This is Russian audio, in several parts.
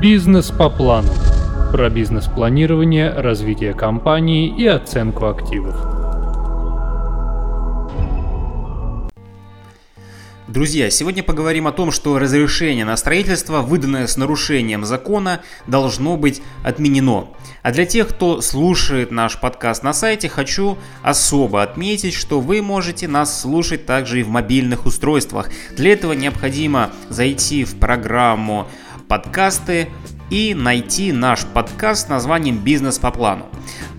Бизнес по плану. Про бизнес-планирование, развитие компании и оценку активов. Друзья, сегодня поговорим о том, что разрешение на строительство, выданное с нарушением закона, должно быть отменено. А для тех, кто слушает наш подкаст на сайте, хочу особо отметить, что вы можете нас слушать также и в мобильных устройствах. Для этого необходимо зайти в программу подкасты и найти наш подкаст с названием «Бизнес по плану».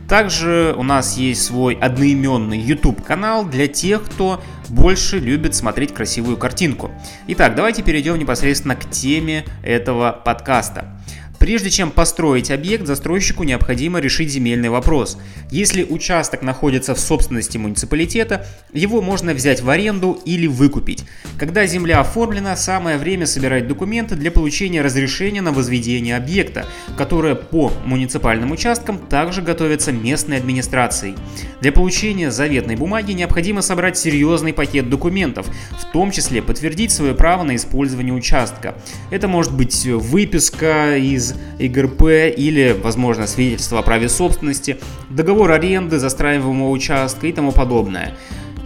Также у нас есть свой одноименный YouTube канал для тех, кто больше любит смотреть красивую картинку. Итак, давайте перейдем непосредственно к теме этого подкаста. Прежде чем построить объект, застройщику необходимо решить земельный вопрос. Если участок находится в собственности муниципалитета, его можно взять в аренду или выкупить. Когда земля оформлена, самое время собирать документы для получения разрешения на возведение объекта, которое по муниципальным участкам также готовится местной администрацией. Для получения заветной бумаги необходимо собрать серьезный пакет документов, в том числе подтвердить свое право на использование участка. Это может быть выписка из ИГРП или, возможно, свидетельство о праве собственности, договор аренды застраиваемого участка и тому подобное.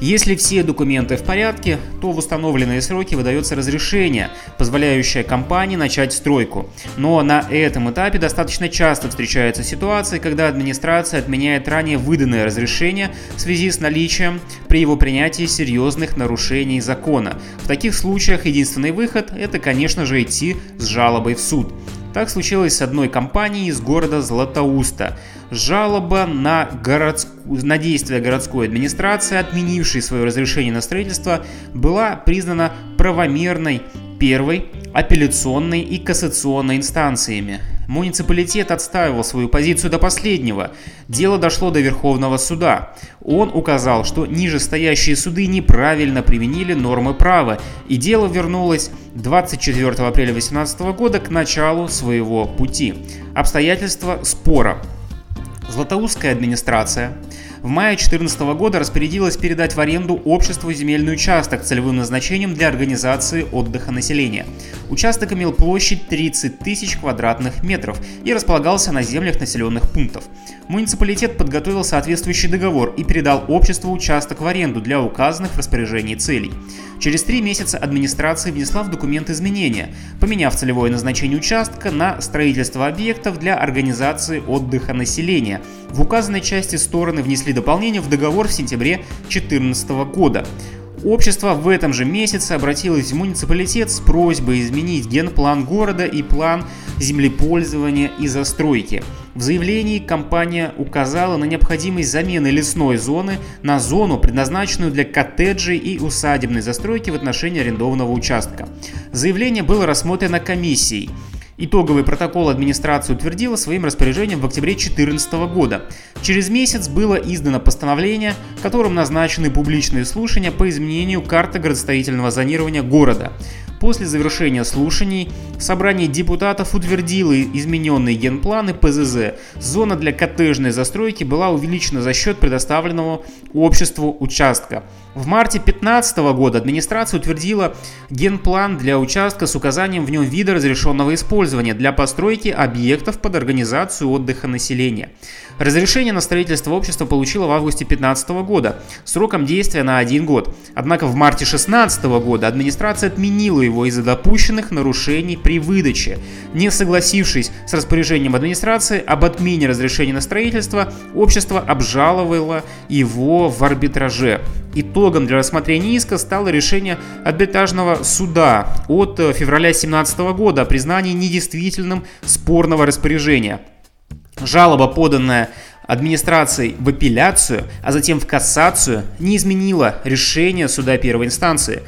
Если все документы в порядке, то в установленные сроки выдается разрешение, позволяющее компании начать стройку. Но на этом этапе достаточно часто встречаются ситуации, когда администрация отменяет ранее выданное разрешение в связи с наличием при его принятии серьезных нарушений закона. В таких случаях единственный выход – это, конечно же, идти с жалобой в суд. Так случилось с одной компанией из города Златоуста. Жалоба на, городск... на действия городской администрации, отменившей свое разрешение на строительство, была признана правомерной первой, апелляционной и кассационной инстанциями. Муниципалитет отстаивал свою позицию до последнего. Дело дошло до Верховного суда. Он указал, что нижестоящие суды неправильно применили нормы права, и дело вернулось 24 апреля 2018 года к началу своего пути. Обстоятельства спора. Златоустская администрация в мае 2014 года распорядилась передать в аренду обществу земельный участок целевым назначением для организации отдыха населения. Участок имел площадь 30 тысяч квадратных метров и располагался на землях населенных пунктов. Муниципалитет подготовил соответствующий договор и передал обществу участок в аренду для указанных в распоряжении целей. Через три месяца администрация внесла в документ изменения, поменяв целевое назначение участка на строительство объектов для организации отдыха населения. В указанной части стороны внесли дополнение в договор в сентябре 2014 года. Общество в этом же месяце обратилось в муниципалитет с просьбой изменить генплан города и план землепользования и застройки. В заявлении компания указала на необходимость замены лесной зоны на зону, предназначенную для коттеджей и усадебной застройки в отношении арендованного участка. Заявление было рассмотрено комиссией. Итоговый протокол администрация утвердила своим распоряжением в октябре 2014 года. Через месяц было издано постановление, которым назначены публичные слушания по изменению карты градостроительного зонирования города. После завершения слушаний собрание депутатов утвердило измененные генпланы ПЗЗ. Зона для коттеджной застройки была увеличена за счет предоставленного обществу участка. В марте 2015 года администрация утвердила генплан для участка с указанием в нем вида разрешенного использования для постройки объектов под организацию отдыха населения. Разрешение на строительство общества получило в августе 2015 года, сроком действия на один год. Однако в марте 2016 года администрация отменила его из-за допущенных нарушений при выдаче. Не согласившись с распоряжением администрации об отмене разрешения на строительство, общество обжаловало его в арбитраже. Итогом для рассмотрения иска стало решение арбитражного суда от февраля 2017 года о признании недействительным спорного распоряжения. Жалоба, поданная администрацией в апелляцию, а затем в кассацию, не изменила решение суда первой инстанции.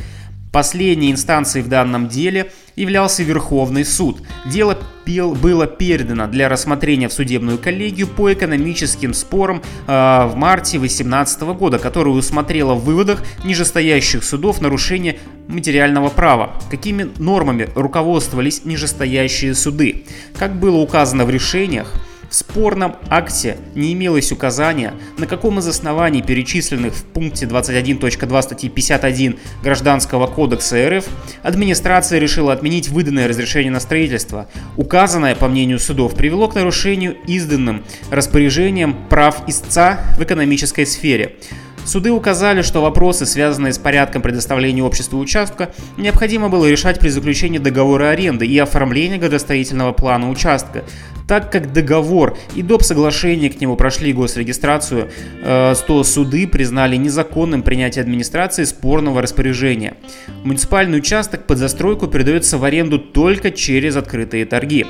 Последней инстанцией в данном деле являлся Верховный суд. Дело было передано для рассмотрения в судебную коллегию по экономическим спорам э, в марте 2018 года, которая усмотрела в выводах нижестоящих судов нарушение материального права. Какими нормами руководствовались нижестоящие суды? Как было указано в решениях, спорном акте не имелось указания, на каком из оснований, перечисленных в пункте 21.2 статьи 51 Гражданского кодекса РФ, администрация решила отменить выданное разрешение на строительство. Указанное, по мнению судов, привело к нарушению изданным распоряжением прав истца в экономической сфере. Суды указали, что вопросы, связанные с порядком предоставления обществу участка, необходимо было решать при заключении договора аренды и оформлении градостроительного плана участка, так как договор и доп. соглашение к нему прошли госрегистрацию, э, то суды признали незаконным принятие администрации спорного распоряжения. Муниципальный участок под застройку передается в аренду только через открытые торги.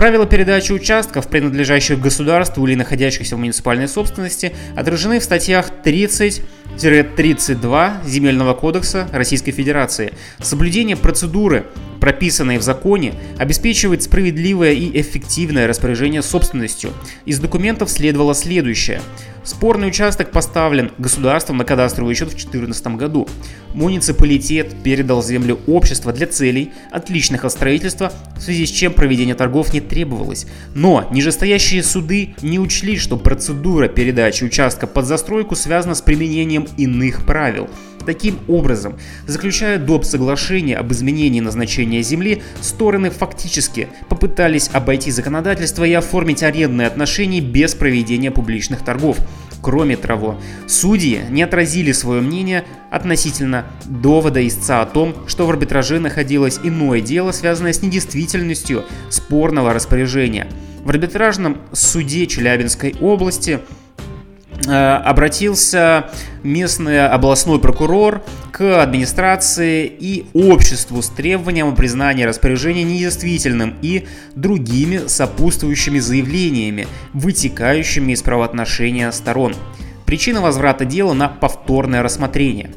Правила передачи участков, принадлежащих государству или находящихся в муниципальной собственности, отражены в статьях 30-32 Земельного кодекса Российской Федерации. Соблюдение процедуры, прописанной в законе, обеспечивает справедливое и эффективное распоряжение собственностью. Из документов следовало следующее. Спорный участок поставлен государством на кадастровый счет в 2014 году. Муниципалитет передал землю общества для целей, отличных от строительства, в связи с чем проведение торгов не требовалось. Но нижестоящие суды не учли, что процедура передачи участка под застройку связана с применением иных правил – Таким образом, заключая доп. соглашение об изменении назначения земли, стороны фактически попытались обойти законодательство и оформить арендные отношения без проведения публичных торгов. Кроме того, судьи не отразили свое мнение относительно довода истца о том, что в арбитраже находилось иное дело, связанное с недействительностью спорного распоряжения. В арбитражном суде Челябинской области обратился местный областной прокурор к администрации и обществу с требованием о признании распоряжения недействительным и другими сопутствующими заявлениями, вытекающими из правоотношения сторон. Причина возврата дела на повторное рассмотрение.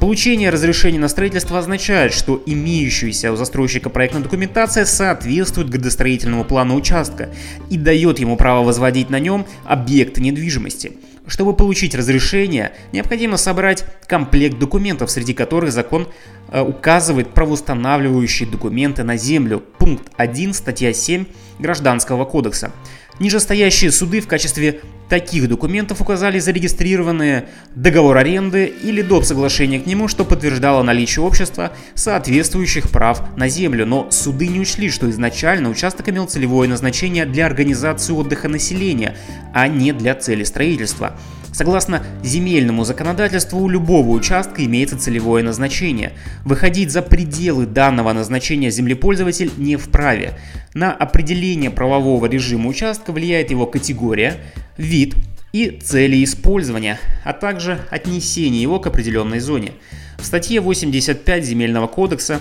Получение разрешения на строительство означает, что имеющаяся у застройщика проектная документация соответствует градостроительному плану участка и дает ему право возводить на нем объекты недвижимости. Чтобы получить разрешение, необходимо собрать комплект документов, среди которых закон э, указывает правоустанавливающие документы на землю. Пункт 1, статья 7 Гражданского кодекса. Нижестоящие суды в качестве таких документов указали зарегистрированные договор аренды или доп. соглашение к нему, что подтверждало наличие общества соответствующих прав на землю. Но суды не учли, что изначально участок имел целевое назначение для организации отдыха населения, а не для цели строительства. Согласно земельному законодательству, у любого участка имеется целевое назначение. Выходить за пределы данного назначения землепользователь не вправе. На определение правового режима участка влияет его категория, вид и цели использования, а также отнесение его к определенной зоне. В статье 85 Земельного кодекса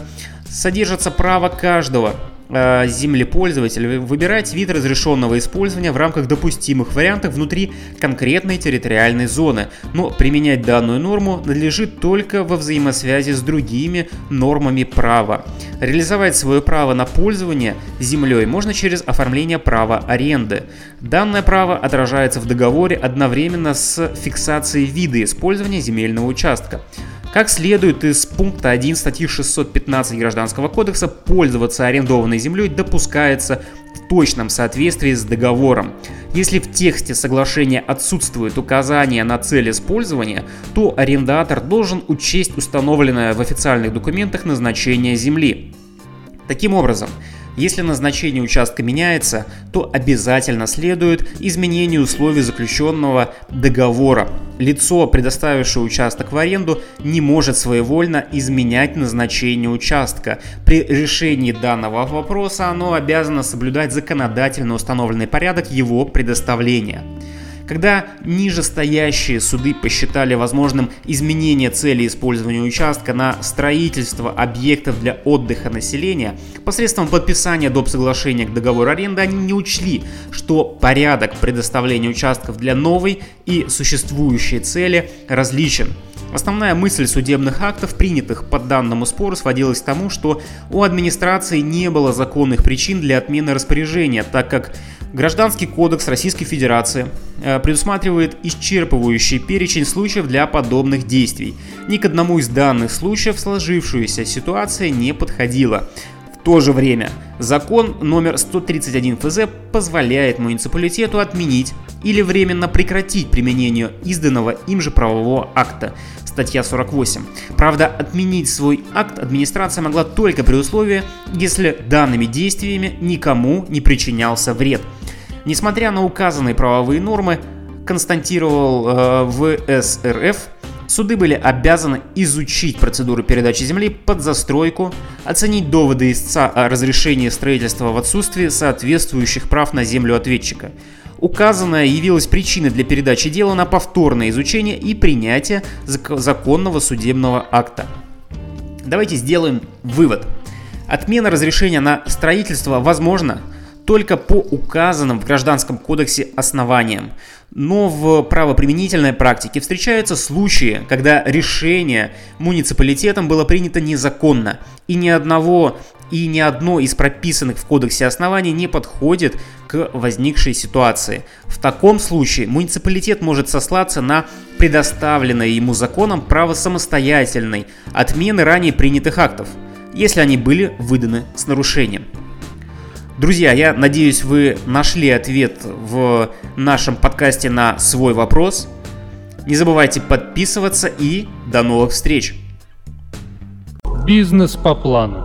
содержится право каждого землепользователь выбирать вид разрешенного использования в рамках допустимых вариантов внутри конкретной территориальной зоны, но применять данную норму надлежит только во взаимосвязи с другими нормами права. Реализовать свое право на пользование землей можно через оформление права аренды. Данное право отражается в договоре одновременно с фиксацией вида использования земельного участка. Как следует из пункта 1 статьи 615 Гражданского кодекса, пользоваться арендованной землей допускается в точном соответствии с договором. Если в тексте соглашения отсутствует указание на цель использования, то арендатор должен учесть установленное в официальных документах назначение земли. Таким образом, если назначение участка меняется, то обязательно следует изменение условий заключенного договора. Лицо, предоставившее участок в аренду, не может своевольно изменять назначение участка. При решении данного вопроса оно обязано соблюдать законодательно установленный порядок его предоставления. Когда нижестоящие суды посчитали возможным изменение цели использования участка на строительство объектов для отдыха населения, посредством подписания доп. соглашения к договору аренды они не учли, что порядок предоставления участков для новой и существующей цели различен. Основная мысль судебных актов, принятых по данному спору, сводилась к тому, что у администрации не было законных причин для отмены распоряжения, так как Гражданский кодекс Российской Федерации э, предусматривает исчерпывающий перечень случаев для подобных действий. Ни к одному из данных случаев сложившаяся ситуация не подходила. В то же время Закон номер 131 ФЗ позволяет муниципалитету отменить или временно прекратить применение изданного им же правового акта. Статья 48. Правда, отменить свой акт администрация могла только при условии, если данными действиями никому не причинялся вред. Несмотря на указанные правовые нормы, констатировал э, ВСРФ, суды были обязаны изучить процедуру передачи земли под застройку, оценить доводы истца о разрешении строительства в отсутствии соответствующих прав на землю ответчика. Указанная явилась причиной для передачи дела на повторное изучение и принятие законного судебного акта. Давайте сделаем вывод. Отмена разрешения на строительство возможна, только по указанным в Гражданском кодексе основаниям. Но в правоприменительной практике встречаются случаи, когда решение муниципалитетом было принято незаконно, и ни одного и ни одно из прописанных в кодексе оснований не подходит к возникшей ситуации. В таком случае муниципалитет может сослаться на предоставленное ему законом право самостоятельной отмены ранее принятых актов, если они были выданы с нарушением. Друзья, я надеюсь, вы нашли ответ в нашем подкасте на свой вопрос. Не забывайте подписываться и до новых встреч. Бизнес по плану.